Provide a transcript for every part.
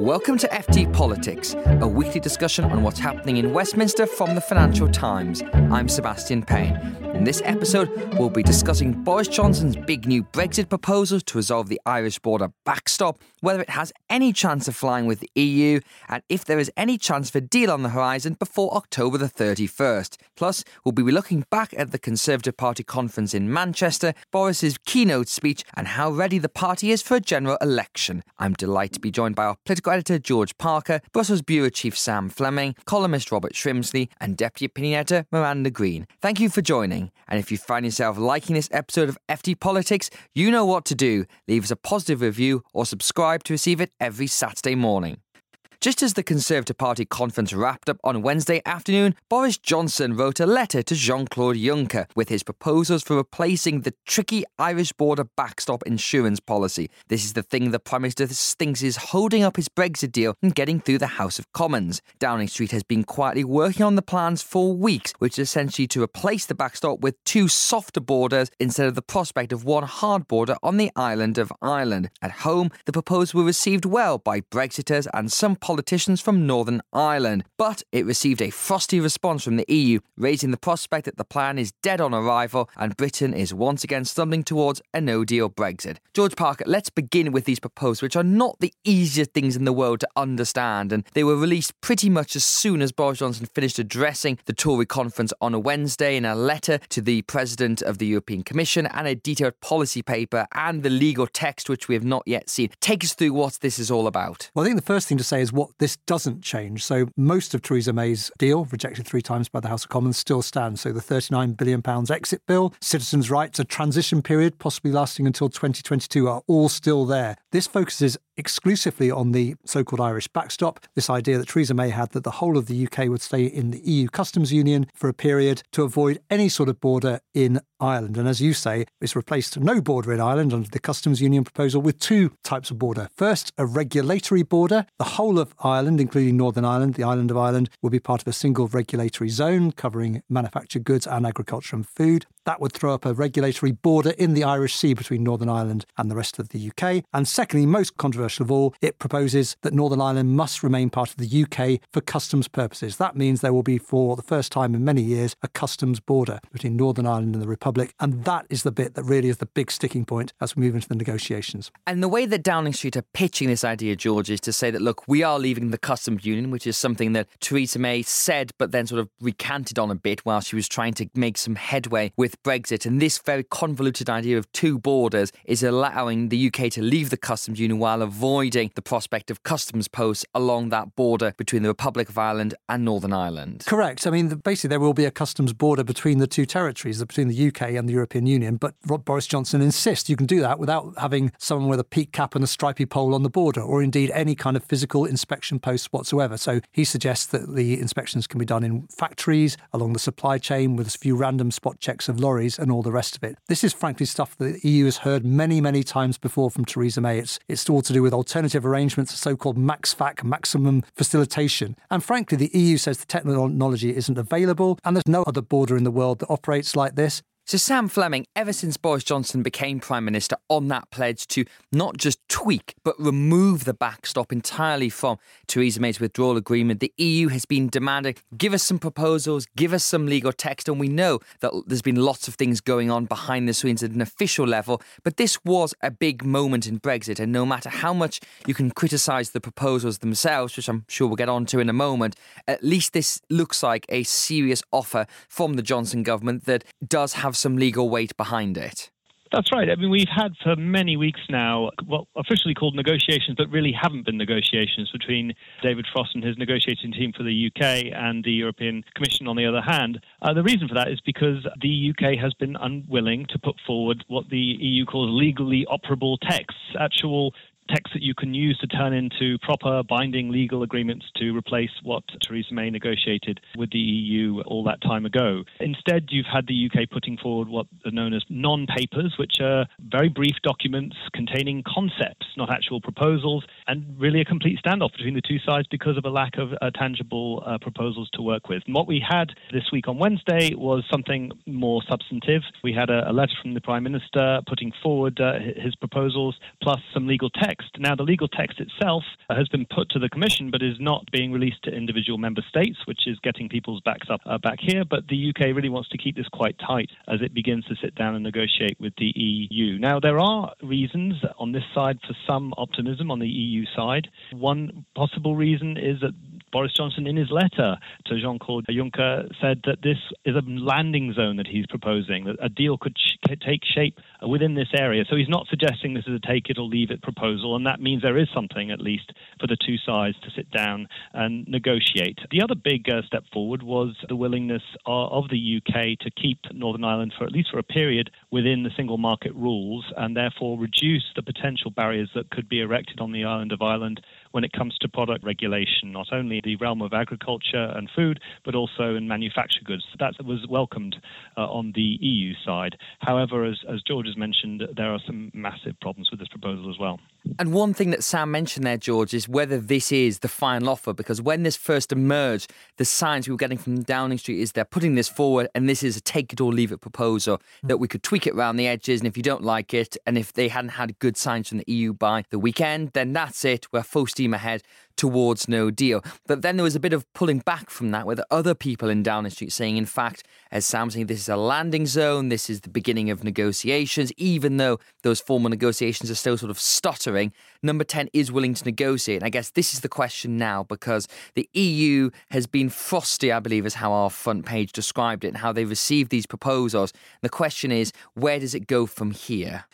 Welcome to FT Politics, a weekly discussion on what's happening in Westminster from the Financial Times. I'm Sebastian Payne. In this episode, we'll be discussing Boris Johnson's big new Brexit proposals to resolve the Irish border backstop, whether it has any chance of flying with the EU, and if there is any chance of a deal on the horizon before October the 31st. Plus, we'll be looking back at the Conservative Party conference in Manchester, Boris's keynote speech, and how ready the party is for a general election. I'm delighted to be joined by our political editor George Parker, Brussels Bureau Chief Sam Fleming, columnist Robert Shrimsley, and Deputy Opinion Editor Miranda Green. Thank you for joining. And if you find yourself liking this episode of FT Politics, you know what to do. Leave us a positive review or subscribe to receive it every Saturday morning. Just as the Conservative Party conference wrapped up on Wednesday afternoon, Boris Johnson wrote a letter to Jean Claude Juncker with his proposals for replacing the tricky Irish border backstop insurance policy. This is the thing the Prime Minister thinks is holding up his Brexit deal and getting through the House of Commons. Downing Street has been quietly working on the plans for weeks, which is essentially to replace the backstop with two softer borders instead of the prospect of one hard border on the island of Ireland. At home, the proposals were received well by Brexiters and some politicians politicians from Northern Ireland, but it received a frosty response from the EU, raising the prospect that the plan is dead on arrival and Britain is once again stumbling towards a no deal Brexit. George Parker, let's begin with these proposals, which are not the easiest things in the world to understand, and they were released pretty much as soon as Boris Johnson finished addressing the Tory conference on a Wednesday in a letter to the President of the European Commission and a detailed policy paper and the legal text, which we have not yet seen. Take us through what this is all about. Well, I think the first thing to say is what this doesn't change. So most of Theresa May's deal, rejected three times by the House of Commons, still stands. So the £39 billion exit bill, citizens' rights, a transition period possibly lasting until 2022 are all still there. This focuses exclusively on the so called Irish backstop, this idea that Theresa May had that the whole of the UK would stay in the EU customs union for a period to avoid any sort of border in Ireland. And as you say, it's replaced no border in Ireland under the customs union proposal with two types of border. First, a regulatory border. The whole of Ireland, including Northern Ireland, the island of Ireland, will be part of a single regulatory zone covering manufactured goods and agriculture and food. That would throw up a regulatory border in the Irish Sea between Northern Ireland and the rest of the UK. And secondly, most controversial of all, it proposes that Northern Ireland must remain part of the UK for customs purposes. That means there will be, for the first time in many years, a customs border between Northern Ireland and the Republic. And that is the bit that really is the big sticking point as we move into the negotiations. And the way that Downing Street are pitching this idea, George, is to say that, look, we are leaving the customs union, which is something that Theresa May said, but then sort of recanted on a bit while she was trying to make some headway with with Brexit, and this very convoluted idea of two borders is allowing the UK to leave the customs union while avoiding the prospect of customs posts along that border between the Republic of Ireland and Northern Ireland. Correct. I mean, basically, there will be a customs border between the two territories, between the UK and the European Union. But Boris Johnson insists you can do that without having someone with a peak cap and a stripy pole on the border, or indeed any kind of physical inspection posts whatsoever. So he suggests that the inspections can be done in factories, along the supply chain, with a few random spot checks of lorries and all the rest of it. This is frankly stuff that the EU has heard many, many times before from Theresa May. It's, it's all to do with alternative arrangements, so called MAXFAC, maximum facilitation. And frankly, the EU says the technology isn't available and there's no other border in the world that operates like this. So, Sam Fleming, ever since Boris Johnson became Prime Minister on that pledge to not just tweak, but remove the backstop entirely from Theresa May's withdrawal agreement, the EU has been demanding give us some proposals, give us some legal text. And we know that there's been lots of things going on behind the scenes at an official level. But this was a big moment in Brexit. And no matter how much you can criticise the proposals themselves, which I'm sure we'll get on to in a moment, at least this looks like a serious offer from the Johnson government that does have have some legal weight behind it? That's right. I mean, we've had for many weeks now, well, officially called negotiations, but really haven't been negotiations between David Frost and his negotiating team for the UK and the European Commission on the other hand. Uh, the reason for that is because the UK has been unwilling to put forward what the EU calls legally operable texts, actual text that you can use to turn into proper binding legal agreements to replace what Theresa May negotiated with the EU all that time ago. Instead, you've had the UK putting forward what are known as non papers, which are very brief documents containing concepts, not actual proposals, and really a complete standoff between the two sides because of a lack of uh, tangible uh, proposals to work with. And what we had this week on Wednesday was something more substantive. We had a, a letter from the Prime Minister putting forward uh, his proposals, plus some legal text text. Now, the legal text itself has been put to the Commission, but is not being released to individual member states, which is getting people's backs up uh, back here. But the UK really wants to keep this quite tight as it begins to sit down and negotiate with the EU. Now, there are reasons on this side for some optimism on the EU side. One possible reason is that Boris Johnson, in his letter to Jean Claude Juncker, said that this is a landing zone that he's proposing, that a deal could sh- take shape within this area. So he's not suggesting this is a take it or leave it proposal, and that means there is something, at least, for the two sides to sit down and negotiate. The other big uh, step forward was the willingness of the UK to keep Northern Ireland for at least for a period within the single market rules and therefore reduce the potential barriers that could be erected on the island of Ireland when it comes to product regulation, not only the realm of agriculture and food, but also in manufactured goods. That was welcomed uh, on the EU side. However, as, as George has mentioned, there are some massive problems with this proposal as well. And one thing that Sam mentioned there, George, is whether this is the final offer, because when this first emerged, the signs we were getting from Downing Street is they're putting this forward and this is a take it or leave it proposal hmm. that we could tweak it around the edges. And if you don't like it, and if they hadn't had good signs from the EU by the weekend, then that's it. We're full steam ahead towards no deal. But then there was a bit of pulling back from that with other people in Downing Street saying, in fact, as Sam saying, this is a landing zone, this is the beginning of negotiations, even though those formal negotiations are still sort of stuttering. Number 10 is willing to negotiate. And I guess this is the question now because the EU has been frosty, I believe, is how our front page described it, and how they received these proposals. And the question is, where does it go from here?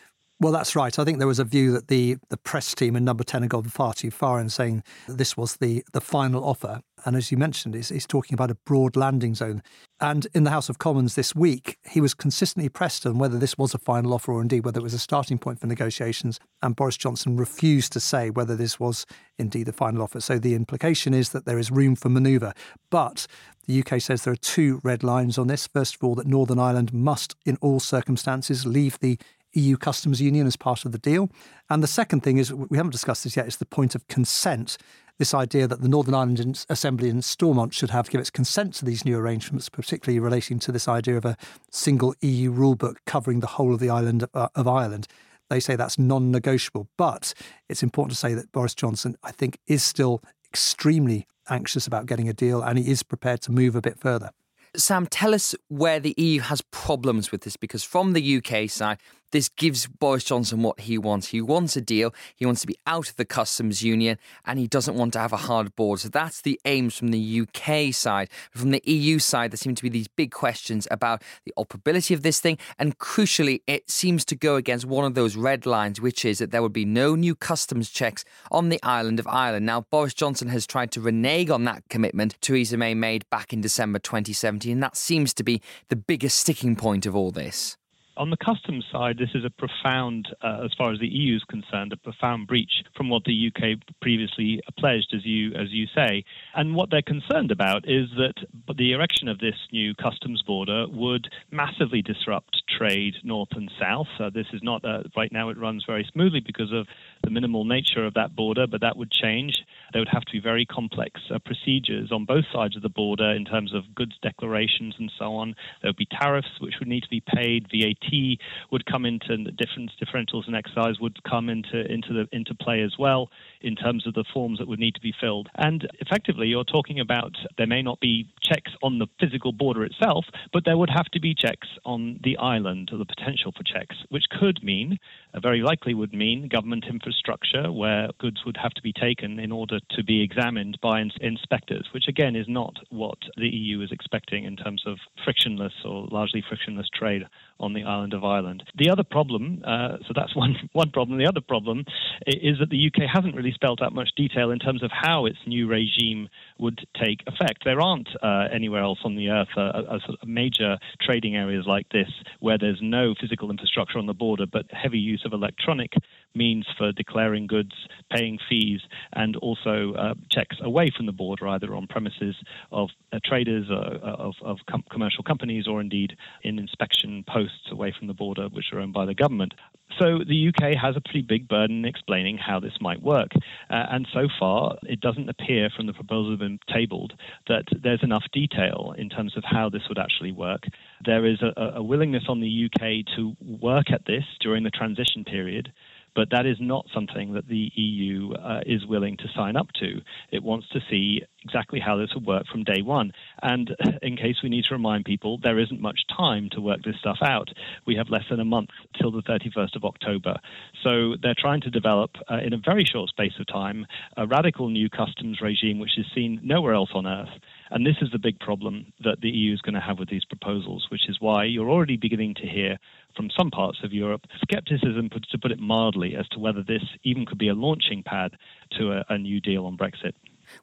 Well, that's right. I think there was a view that the, the press team in number 10 had gone far too far in saying this was the, the final offer. And as you mentioned, he's, he's talking about a broad landing zone. And in the House of Commons this week, he was consistently pressed on whether this was a final offer or indeed whether it was a starting point for negotiations. And Boris Johnson refused to say whether this was indeed the final offer. So the implication is that there is room for manoeuvre. But the UK says there are two red lines on this. First of all, that Northern Ireland must, in all circumstances, leave the EU customs union as part of the deal. And the second thing is, we haven't discussed this yet, is the point of consent. This idea that the Northern Ireland Assembly in Stormont should have give its consent to these new arrangements, particularly relating to this idea of a single EU rulebook covering the whole of the island of, uh, of Ireland. They say that's non negotiable. But it's important to say that Boris Johnson, I think, is still extremely anxious about getting a deal and he is prepared to move a bit further. Sam, tell us where the EU has problems with this because from the UK side, this gives Boris Johnson what he wants. He wants a deal. He wants to be out of the customs union and he doesn't want to have a hard border. So that's the aims from the UK side. From the EU side, there seem to be these big questions about the operability of this thing. And crucially, it seems to go against one of those red lines, which is that there would be no new customs checks on the island of Ireland. Now, Boris Johnson has tried to renege on that commitment Theresa May made back in December 2017. And that seems to be the biggest sticking point of all this on the customs side, this is a profound, uh, as far as the EU is concerned, a profound breach from what the UK previously pledged, as you as you say. And what they're concerned about is that the erection of this new customs border would massively disrupt trade north and south. Uh, this is not uh, right now; it runs very smoothly because of the minimal nature of that border, but that would change. There would have to be very complex uh, procedures on both sides of the border in terms of goods declarations and so on. There would be tariffs which would need to be paid, VAT would come into the difference differentials and excise would come into into the into play as well in terms of the forms that would need to be filled. And effectively, you're talking about there may not be checks on the physical border itself, but there would have to be checks on the island, or the potential for checks, which could mean, uh, very likely would mean, government infrastructure where goods would have to be taken in order to be examined by ins- inspectors, which again is not what the EU is expecting in terms of frictionless or largely frictionless trade on the island of Ireland. The other problem, uh, so that's one, one problem. The other problem is that the UK hasn't really spelled out much detail in terms of how its new regime would take effect. There aren't uh, anywhere else on the earth uh, major trading areas like this where there's no physical infrastructure on the border, but heavy use of electronic means for declaring goods, paying fees, and also uh, checks away from the border, either on premises of uh, traders, uh, of, of com- commercial companies, or indeed in inspection posts away from the border, which are owned by the government. So the UK has a pretty big burden explaining how this might work. Uh, and so far, it doesn't appear from the proposal been tabled that there's enough detail in terms of how this would actually work. There is a, a willingness on the UK to work at this during the transition period. But that is not something that the EU uh, is willing to sign up to. It wants to see exactly how this will work from day one. And in case we need to remind people, there isn't much time to work this stuff out. We have less than a month till the 31st of October. So they're trying to develop, uh, in a very short space of time, a radical new customs regime which is seen nowhere else on earth. And this is the big problem that the EU is going to have with these proposals, which is why you're already beginning to hear from some parts of Europe skepticism, to put it mildly, as to whether this even could be a launching pad to a, a new deal on Brexit.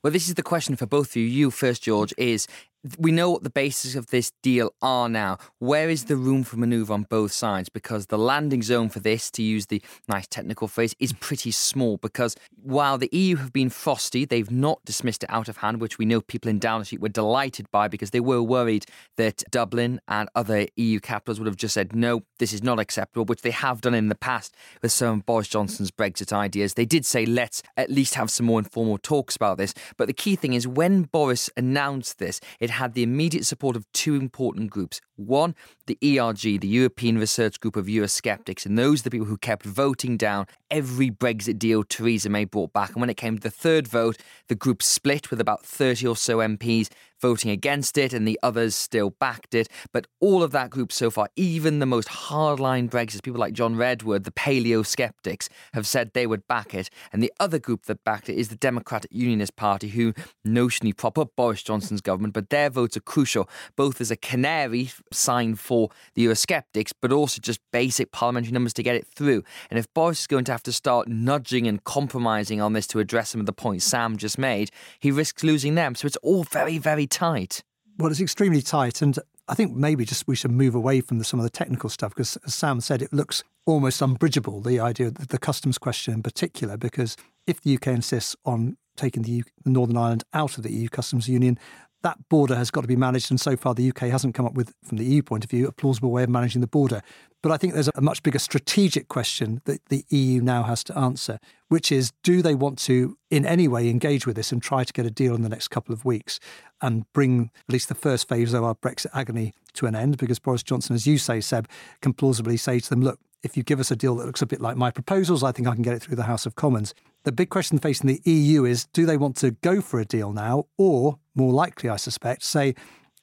Well, this is the question for both of you. You first, George, is we know what the basis of this deal are now. Where is the room for manoeuvre on both sides? Because the landing zone for this, to use the nice technical phrase, is pretty small. Because while the EU have been frosty, they've not dismissed it out of hand, which we know people in Downing Street were delighted by because they were worried that Dublin and other EU capitals would have just said, no, this is not acceptable, which they have done in the past with some of Boris Johnson's Brexit ideas. They did say, let's at least have some more informal talks about this. But the key thing is when Boris announced this, it had the immediate support of two important groups. One, the ERG, the European Research Group of Eurosceptics, and those are the people who kept voting down every Brexit deal Theresa May brought back. And when it came to the third vote, the group split with about 30 or so MPs voting against it, and the others still backed it. But all of that group so far, even the most hardline Brexit, people like John Redwood, the paleo skeptics, have said they would back it. And the other group that backed it is the Democratic Unionist Party, who notionally prop up Boris Johnson's government, but their votes are crucial, both as a canary sign for the Eurosceptics, but also just basic parliamentary numbers to get it through. And if Boris is going to have to start nudging and compromising on this to address some of the points Sam just made, he risks losing them. So it's all very, very tight. Well, it's extremely tight. And I think maybe just we should move away from the, some of the technical stuff because, as Sam said, it looks almost unbridgeable, the idea of the customs question in particular, because if the UK insists on taking the, the Northern Ireland out of the EU customs union, that border has got to be managed. And so far, the UK hasn't come up with, from the EU point of view, a plausible way of managing the border. But I think there's a much bigger strategic question that the EU now has to answer, which is do they want to, in any way, engage with this and try to get a deal in the next couple of weeks and bring at least the first phase of our Brexit agony to an end? Because Boris Johnson, as you say, Seb, can plausibly say to them, look, if you give us a deal that looks a bit like my proposals, I think I can get it through the House of Commons. The big question facing the EU is do they want to go for a deal now, or more likely, I suspect, say,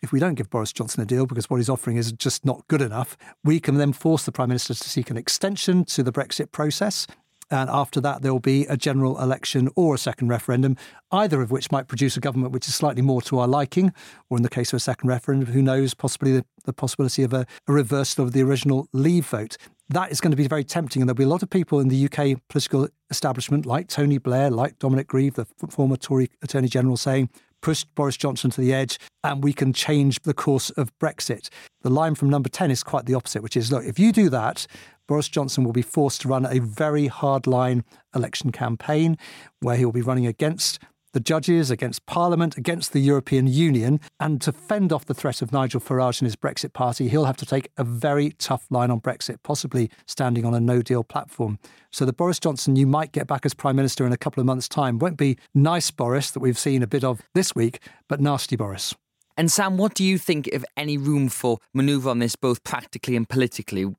if we don't give Boris Johnson a deal because what he's offering is just not good enough, we can then force the Prime Minister to seek an extension to the Brexit process. And after that, there will be a general election or a second referendum, either of which might produce a government which is slightly more to our liking, or in the case of a second referendum, who knows, possibly the, the possibility of a, a reversal of the original leave vote that is going to be very tempting. And there'll be a lot of people in the UK political establishment, like Tony Blair, like Dominic Grieve, the former Tory Attorney General, saying, push Boris Johnson to the edge and we can change the course of Brexit. The line from number 10 is quite the opposite, which is look, if you do that, Boris Johnson will be forced to run a very hardline election campaign where he will be running against the judges, against Parliament, against the European Union. And to fend off the threat of Nigel Farage and his Brexit party, he'll have to take a very tough line on Brexit, possibly standing on a no deal platform. So the Boris Johnson you might get back as Prime Minister in a couple of months' time won't be nice Boris that we've seen a bit of this week, but nasty Boris. And Sam, what do you think of any room for manoeuvre on this, both practically and politically?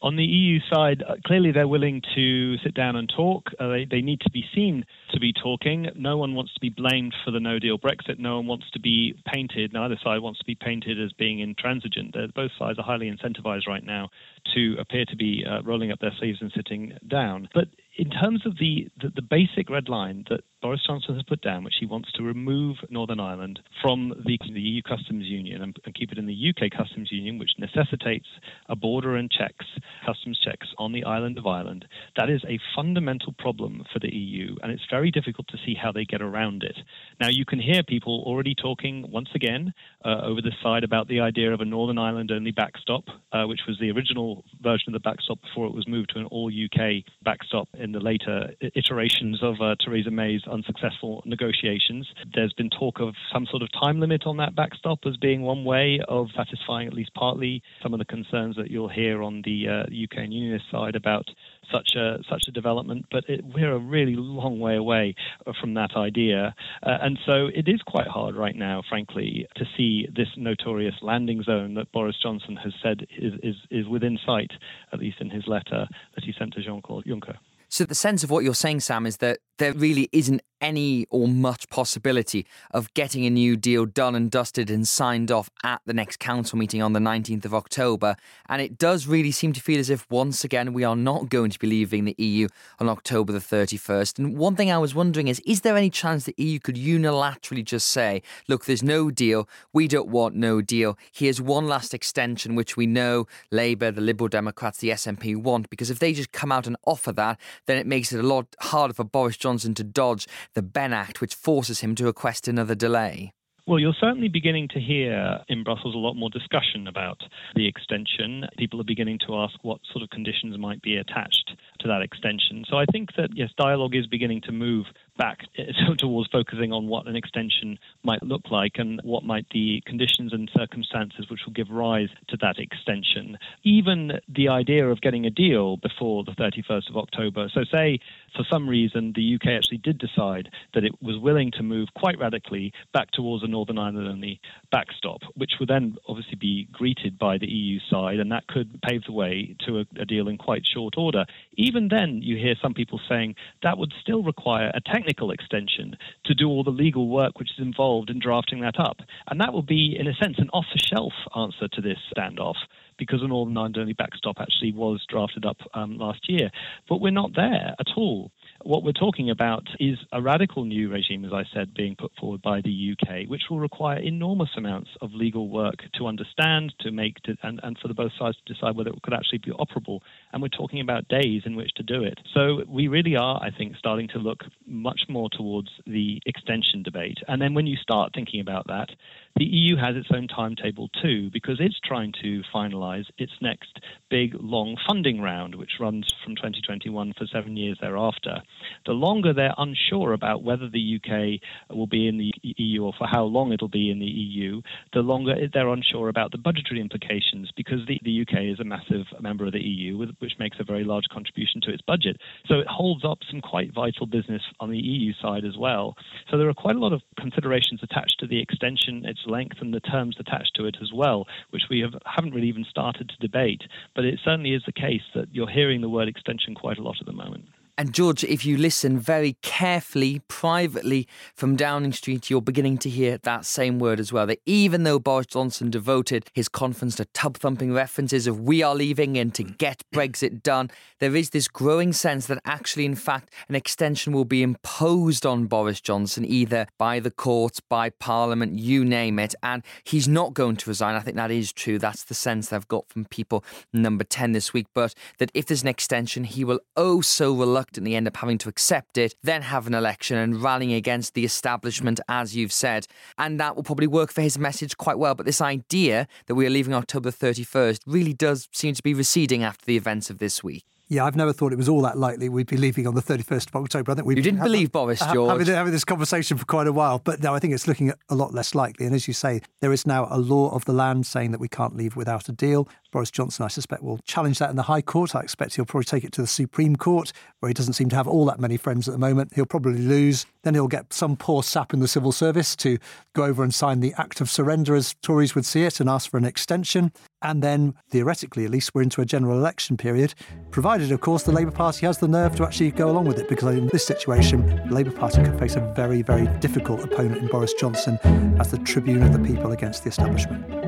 On the EU side, uh, clearly they're willing to sit down and talk. Uh, they, they need to be seen to be talking. No one wants to be blamed for the no deal Brexit. No one wants to be painted, neither side wants to be painted as being intransigent. They're, both sides are highly incentivized right now to appear to be uh, rolling up their sleeves and sitting down. But in terms of the, the, the basic red line that Boris Johnson has put down, which he wants to remove Northern Ireland from the, the EU customs union and, and, keep it in the UK customs union, which necessitates a border and checks, customs checks on the island of Ireland. That is a fundamental problem for the EU, and it's very difficult to see how they get around it. Now, you can hear people already talking once again uh, over the side about the idea of a Northern Ireland only backstop, uh, which was the original version of the backstop before it was moved to an all UK backstop in the later iterations of uh, Theresa May's unsuccessful negotiations. There's been talk of some sort of time limit on that backstop as being one way of satisfying at least partly some of the concerns that you'll hear on the uh, UK and Unionist side about such a such a development, but it, we're a really long way away from that idea, uh, and so it is quite hard right now, frankly, to see this notorious landing zone that Boris Johnson has said is is, is within sight, at least in his letter that he sent to Jean-Claude Juncker. So the sense of what you're saying, Sam, is that there really isn't any or much possibility of getting a new deal done and dusted and signed off at the next council meeting on the 19th of October. And it does really seem to feel as if once again we are not going to be leaving the EU on October the 31st. And one thing I was wondering is is there any chance the EU could unilaterally just say, look, there's no deal, we don't want no deal, here's one last extension which we know Labour, the Liberal Democrats, the SNP want? Because if they just come out and offer that, then it makes it a lot harder for Boris Johnson Johnson to dodge the Benn Act, which forces him to request another delay? Well, you're certainly beginning to hear in Brussels a lot more discussion about the extension. People are beginning to ask what sort of conditions might be attached to that extension. So I think that, yes, dialogue is beginning to move back eh, towards focusing on what an extension might look like and what might the conditions and circumstances which will give rise to that extension. Even the idea of getting a deal before the 31st of October. So, say for some reason the UK actually did decide that it was willing to move quite radically back towards a Northern Ireland only backstop, which would then obviously be greeted by the EU side, and that could pave the way to a, a deal in quite short order. Even then, you hear some people saying that would still require a technical technical extension to do all the legal work which is involved in drafting that up. And that will be, in a sense, an off the shelf answer to this standoff because an Northern Ireland only backstop actually was drafted up um, last year. But we're not there at all. What we're talking about is a radical new regime, as I said, being put forward by the UK, which will require enormous amounts of legal work to understand, to make, to, and, and for the both sides to decide whether it could actually be operable. And we're talking about days in which to do it. So we really are, I think, starting to look much more towards the extension debate. And then when you start thinking about that, the EU has its own timetable too, because it's trying to finalise its next big, long funding round, which runs from 2021 for seven years thereafter. The longer they're unsure about whether the UK will be in the EU or for how long it'll be in the EU, the longer they're unsure about the budgetary implications, because the, the UK is a massive member of the EU, which makes a very large contribution to its budget. So it holds up some quite vital business on the EU side as well. So there are quite a lot of considerations attached to the extension, its length, and the terms attached to it as well, which we have, haven't really even started to debate. But it certainly is the case that you're hearing the word extension quite a lot at the moment. And George, if you listen very carefully, privately from Downing Street, you're beginning to hear that same word as well. That even though Boris Johnson devoted his conference to tub thumping references of we are leaving and to get Brexit done, there is this growing sense that actually, in fact, an extension will be imposed on Boris Johnson, either by the courts, by Parliament, you name it. And he's not going to resign. I think that is true. That's the sense that I've got from people, number 10 this week. But that if there's an extension, he will oh so reluctantly reluctantly end up having to accept it, then have an election and rallying against the establishment, as you've said. And that will probably work for his message quite well. But this idea that we are leaving October 31st really does seem to be receding after the events of this week. Yeah, I've never thought it was all that likely we'd be leaving on the 31st of October. I think we You didn't believe Boris, George. Having, having this conversation for quite a while, but no, I think it's looking a lot less likely. And as you say, there is now a law of the land saying that we can't leave without a deal. Boris Johnson, I suspect, will challenge that in the High Court. I expect he'll probably take it to the Supreme Court, where he doesn't seem to have all that many friends at the moment. He'll probably lose. Then he'll get some poor sap in the civil service to go over and sign the Act of Surrender, as Tories would see it, and ask for an extension. And then, theoretically at least, we're into a general election period, provided, of course, the Labour Party has the nerve to actually go along with it, because in this situation, the Labour Party could face a very, very difficult opponent in Boris Johnson as the tribune of the people against the establishment.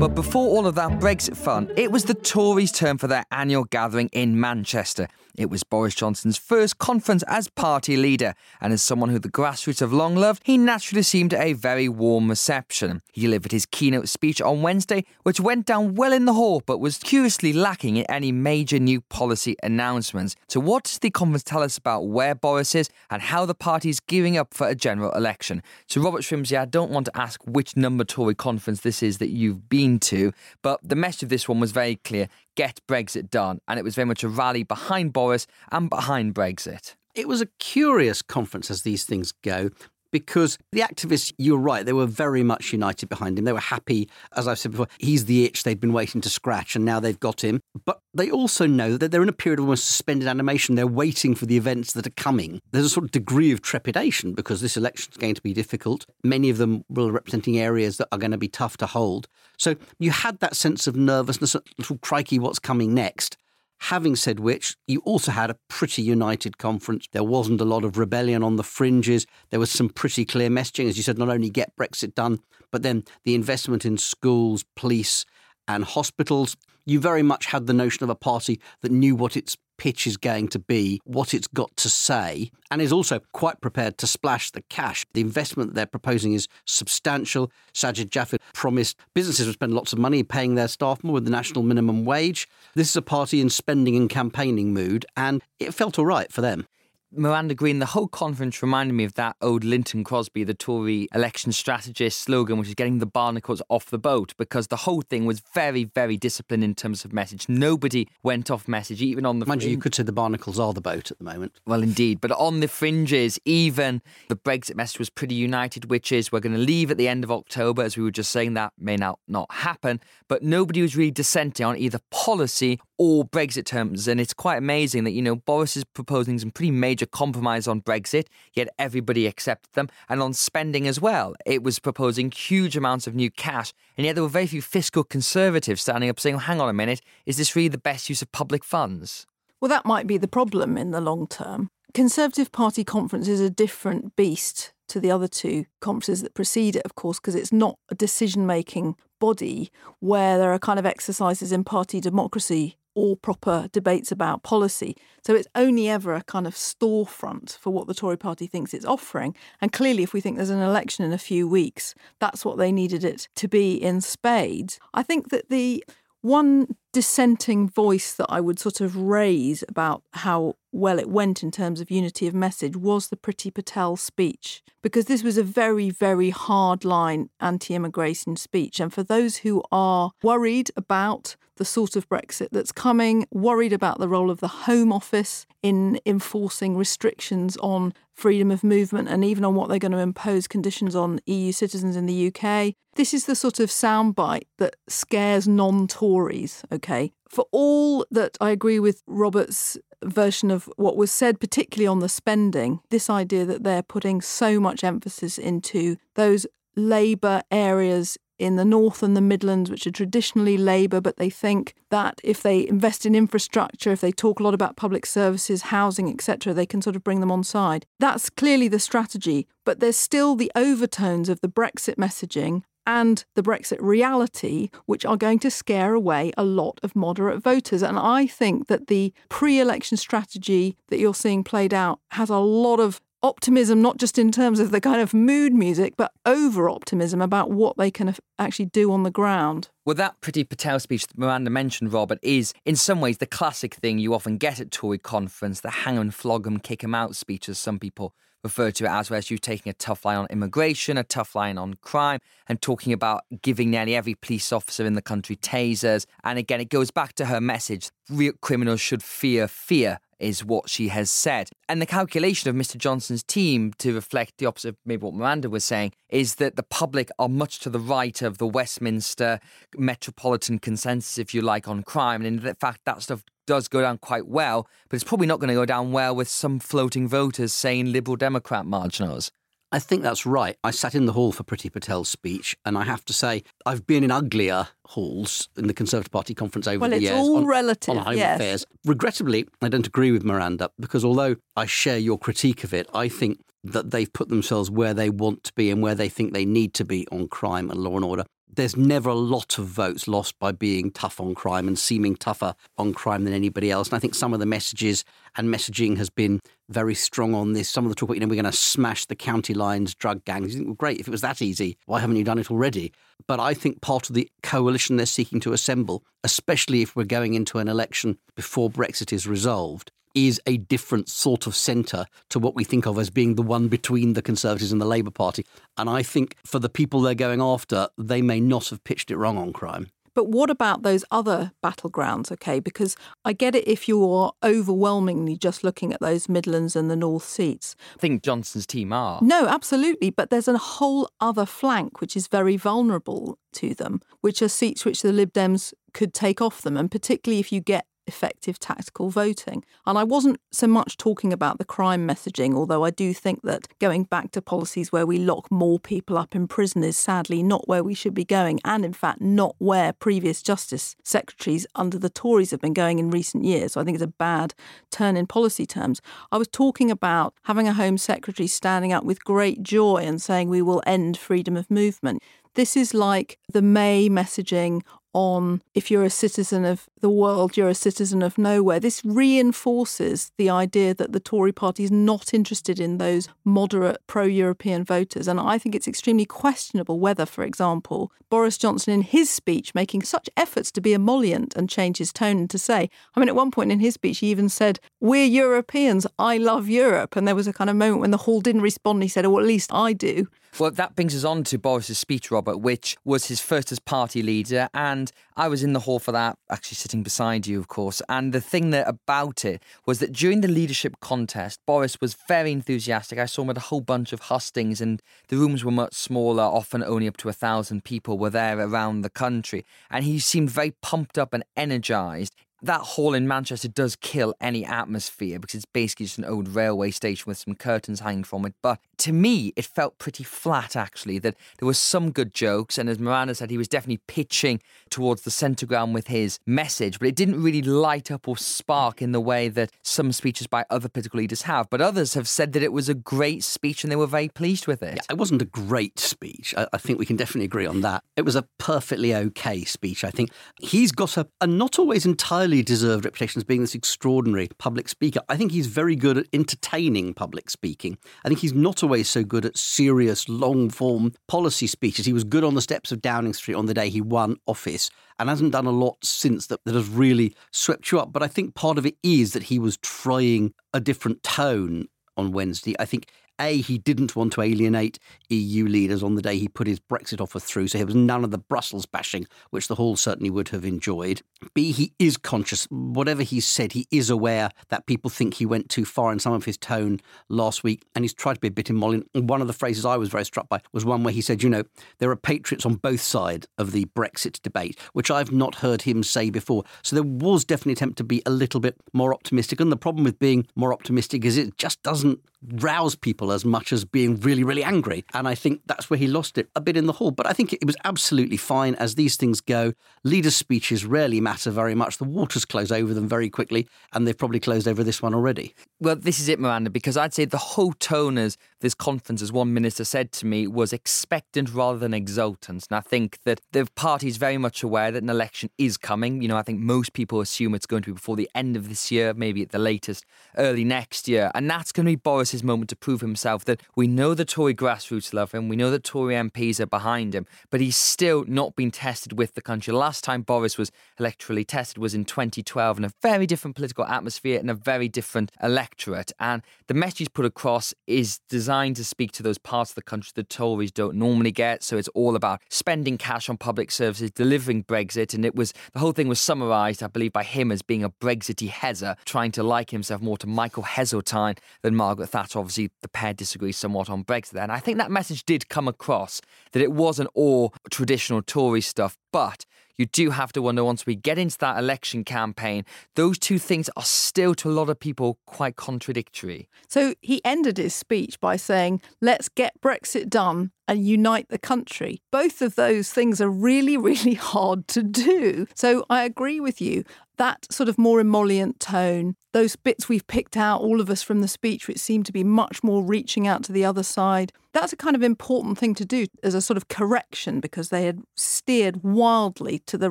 But before all of that Brexit fun, it was the Tories' turn for their annual gathering in Manchester. It was Boris Johnson's first conference as party leader, and as someone who the grassroots have long loved, he naturally seemed a very warm reception. He delivered his keynote speech on Wednesday, which went down well in the hall but was curiously lacking in any major new policy announcements. So, what does the conference tell us about where Boris is and how the party is gearing up for a general election? So, Robert Shrimsley, I don't want to ask which number Tory conference this is that you've been to, but the message of this one was very clear get Brexit done. And it was very much a rally behind Boris and behind Brexit. It was a curious conference as these things go because the activists, you're right, they were very much united behind him. They were happy, as I've said before, he's the itch they'd been waiting to scratch, and now they've got him. But they also know that they're in a period of almost suspended animation. They're waiting for the events that are coming. There's a sort of degree of trepidation because this election is going to be difficult. Many of them will representing areas that are going to be tough to hold. So you had that sense of nervousness, a little crikey, what's coming next. Having said which, you also had a pretty united conference. There wasn't a lot of rebellion on the fringes. There was some pretty clear messaging, as you said, not only get Brexit done, but then the investment in schools, police, and hospitals. You very much had the notion of a party that knew what its pitch is going to be, what it's got to say, and is also quite prepared to splash the cash. The investment they're proposing is substantial. Sajid Javid promised businesses would spend lots of money paying their staff more with the national minimum wage. This is a party in spending and campaigning mood, and it felt all right for them. Miranda Green, the whole conference reminded me of that old Lynton Crosby, the Tory election strategist slogan, which is getting the barnacles off the boat, because the whole thing was very, very disciplined in terms of message. Nobody went off message, even on the. Mind you, you could say the barnacles are the boat at the moment. Well, indeed. But on the fringes, even the Brexit message was pretty united, which is we're going to leave at the end of October, as we were just saying, that may now not happen. But nobody was really dissenting on either policy or Brexit terms. And it's quite amazing that, you know, Boris is proposing some pretty major compromise on Brexit, yet everybody accepted them. And on spending as well, it was proposing huge amounts of new cash. And yet there were very few fiscal conservatives standing up saying, well, hang on a minute, is this really the best use of public funds? Well, that might be the problem in the long term. Conservative Party conference is a different beast to the other two conferences that precede it, of course, because it's not a decision making body where there are kind of exercises in party democracy or proper debates about policy. So it's only ever a kind of storefront for what the Tory party thinks it's offering. And clearly, if we think there's an election in a few weeks, that's what they needed it to be in spades. I think that the one dissenting voice that I would sort of raise about how well it went in terms of unity of message was the Priti Patel speech, because this was a very, very hardline anti immigration speech. And for those who are worried about the sort of Brexit that's coming, worried about the role of the Home Office in enforcing restrictions on freedom of movement and even on what they're going to impose conditions on EU citizens in the UK. This is the sort of soundbite that scares non Tories, okay? For all that I agree with Robert's version of what was said, particularly on the spending, this idea that they're putting so much emphasis into those Labour areas in the North and the Midlands, which are traditionally Labour, but they think that if they invest in infrastructure, if they talk a lot about public services, housing, etc., they can sort of bring them on side. That's clearly the strategy, but there's still the overtones of the Brexit messaging and the Brexit reality, which are going to scare away a lot of moderate voters. And I think that the pre election strategy that you're seeing played out has a lot of optimism, not just in terms of the kind of mood music, but over optimism about what they can actually do on the ground. Well, that Priti Patel speech that Miranda mentioned, Robert, is in some ways the classic thing you often get at Tory conference, the hang 'em, flog 'em, kick 'em out speech, as some people refer to it as, where she's taking a tough line on immigration, a tough line on crime, and talking about giving nearly every police officer in the country tasers. And again, it goes back to her message real criminals should fear fear is what she has said. And the calculation of Mr. Johnson's team, to reflect the opposite of maybe what Miranda was saying, is that the public are much to the right of the Westminster metropolitan consensus, if you like, on crime. And in fact, that stuff does go down quite well, but it's probably not going to go down well with some floating voters saying Liberal Democrat marginals. I think that's right. I sat in the hall for Priti Patel's speech, and I have to say, I've been in uglier halls in the Conservative Party conference over well, the years. Well, it's all on, relative, on home yes. affairs. Regrettably, I don't agree with Miranda because although I share your critique of it, I think that they've put themselves where they want to be and where they think they need to be on crime and law and order. There's never a lot of votes lost by being tough on crime and seeming tougher on crime than anybody else. And I think some of the messages and messaging has been very strong on this. Some of the talk about, you know, we're going to smash the county lines, drug gangs. You think, well, great, if it was that easy, why haven't you done it already? But I think part of the coalition they're seeking to assemble, especially if we're going into an election before Brexit is resolved, is a different sort of centre to what we think of as being the one between the Conservatives and the Labour Party. And I think for the people they're going after, they may not have pitched it wrong on crime. But what about those other battlegrounds? Okay, because I get it if you're overwhelmingly just looking at those Midlands and the North seats. I think Johnson's team are. No, absolutely. But there's a whole other flank which is very vulnerable to them, which are seats which the Lib Dems could take off them. And particularly if you get effective tactical voting. And I wasn't so much talking about the crime messaging, although I do think that going back to policies where we lock more people up in prison is sadly not where we should be going, and in fact, not where previous justice secretaries under the Tories have been going in recent years. So I think it's a bad turn in policy terms. I was talking about having a Home Secretary standing up with great joy and saying we will end freedom of movement. This is like the May messaging on if you're a citizen of the world, you're a citizen of nowhere. This reinforces the idea that the Tory party is not interested in those moderate pro European voters. And I think it's extremely questionable whether, for example, Boris Johnson, in his speech, making such efforts to be emollient and change his tone and to say, I mean, at one point in his speech, he even said, We're Europeans, I love Europe. And there was a kind of moment when the hall didn't respond. He said, Oh, at least I do. Well, that brings us on to Boris's speech, Robert, which was his first as party leader, and I was in the hall for that, actually sitting beside you, of course. And the thing that about it was that during the leadership contest, Boris was very enthusiastic. I saw him at a whole bunch of hustings, and the rooms were much smaller, often only up to a thousand people were there around the country, and he seemed very pumped up and energised that hall in Manchester does kill any atmosphere because it's basically just an old railway station with some curtains hanging from it. But to me, it felt pretty flat actually, that there were some good jokes. And as Miranda said, he was definitely pitching towards the centre ground with his message, but it didn't really light up or spark in the way that some speeches by other political leaders have. But others have said that it was a great speech and they were very pleased with it. Yeah, it wasn't a great speech. I, I think we can definitely agree on that. It was a perfectly okay speech. I think he's got a, a not always entirely deserved reputation as being this extraordinary public speaker. I think he's very good at entertaining public speaking. I think he's not always so good at serious, long form policy speeches. He was good on the steps of Downing Street on the day he won office and hasn't done a lot since that, that has really swept you up. But I think part of it is that he was trying a different tone on Wednesday. I think a, he didn't want to alienate EU leaders on the day he put his Brexit offer through, so there was none of the Brussels bashing, which the Hall certainly would have enjoyed. B, he is conscious, whatever he said, he is aware that people think he went too far in some of his tone last week, and he's tried to be a bit emollient. One of the phrases I was very struck by was one where he said, you know, there are patriots on both sides of the Brexit debate, which I've not heard him say before. So there was definitely an attempt to be a little bit more optimistic. And the problem with being more optimistic is it just doesn't rouse people as much as being really, really angry. And I think that's where he lost it a bit in the hall. But I think it was absolutely fine as these things go. Leaders' speeches rarely matter very much. The waters close over them very quickly, and they've probably closed over this one already. Well, this is it, Miranda, because I'd say the whole tone of this conference, as one minister said to me, was expectant rather than exultant. And I think that the party is very much aware that an election is coming. You know, I think most people assume it's going to be before the end of this year, maybe at the latest early next year. And that's going to be Boris's moment to prove himself that we know the Tory grassroots love him, we know that Tory MPs are behind him, but he's still not been tested with the country. Last time Boris was electorally tested was in 2012 in a very different political atmosphere and a very different electorate. And the message put across is designed to speak to those parts of the country the Tories don't normally get. So it's all about spending cash on public services, delivering Brexit. And it was the whole thing was summarised, I believe, by him as being a Brexity Hezza, trying to like himself more to Michael Heseltine than Margaret Thatcher. Obviously, the pair disagree somewhat on Brexit. And I think that message did come across that it wasn't all traditional Tory stuff, but you do have to wonder once we get into that election campaign, those two things are still to a lot of people quite contradictory. So he ended his speech by saying, let's get Brexit done and unite the country. Both of those things are really, really hard to do. So I agree with you. That sort of more emollient tone, those bits we've picked out, all of us from the speech, which seem to be much more reaching out to the other side, that's a kind of important thing to do as a sort of correction because they had steered wildly to the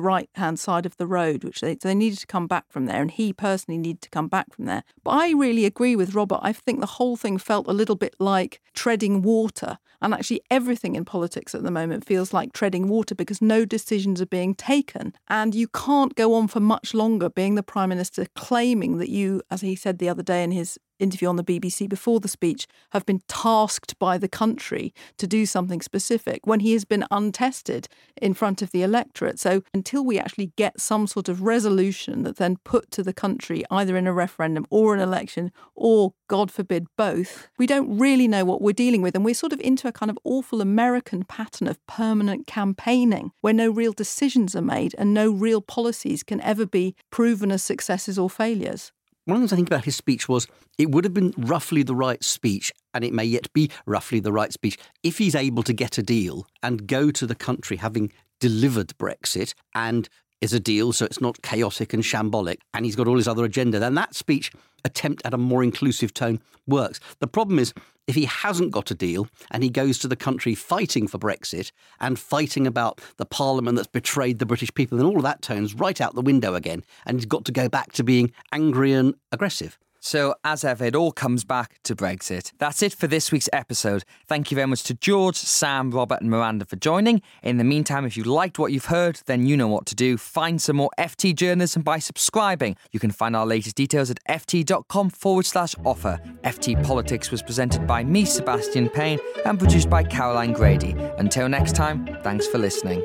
right hand side of the road, which they, they needed to come back from there. And he personally needed to come back from there. But I really agree with Robert. I think the whole thing felt a little bit like treading water. And actually, everything in politics at the moment feels like treading water because no decisions are being taken. And you can't go on for much longer being the Prime Minister claiming that you, as he said the other day in his interview on the BBC before the speech have been tasked by the country to do something specific when he has been untested in front of the electorate. So until we actually get some sort of resolution that then put to the country either in a referendum or an election or God forbid both, we don't really know what we're dealing with and we're sort of into a kind of awful American pattern of permanent campaigning where no real decisions are made and no real policies can ever be proven as successes or failures one of the things I think about his speech was it would have been roughly the right speech, and it may yet be roughly the right speech, if he's able to get a deal and go to the country having delivered Brexit and is a deal, so it's not chaotic and shambolic, and he's got all his other agenda, then that speech attempt at a more inclusive tone works. The problem is if he hasn't got a deal and he goes to the country fighting for Brexit and fighting about the parliament that's betrayed the British people, then all of that turns right out the window again, and he's got to go back to being angry and aggressive. So, as ever, it all comes back to Brexit. That's it for this week's episode. Thank you very much to George, Sam, Robert, and Miranda for joining. In the meantime, if you liked what you've heard, then you know what to do. Find some more FT journalism by subscribing. You can find our latest details at ft.com forward slash offer. FT Politics was presented by me, Sebastian Payne, and produced by Caroline Grady. Until next time, thanks for listening.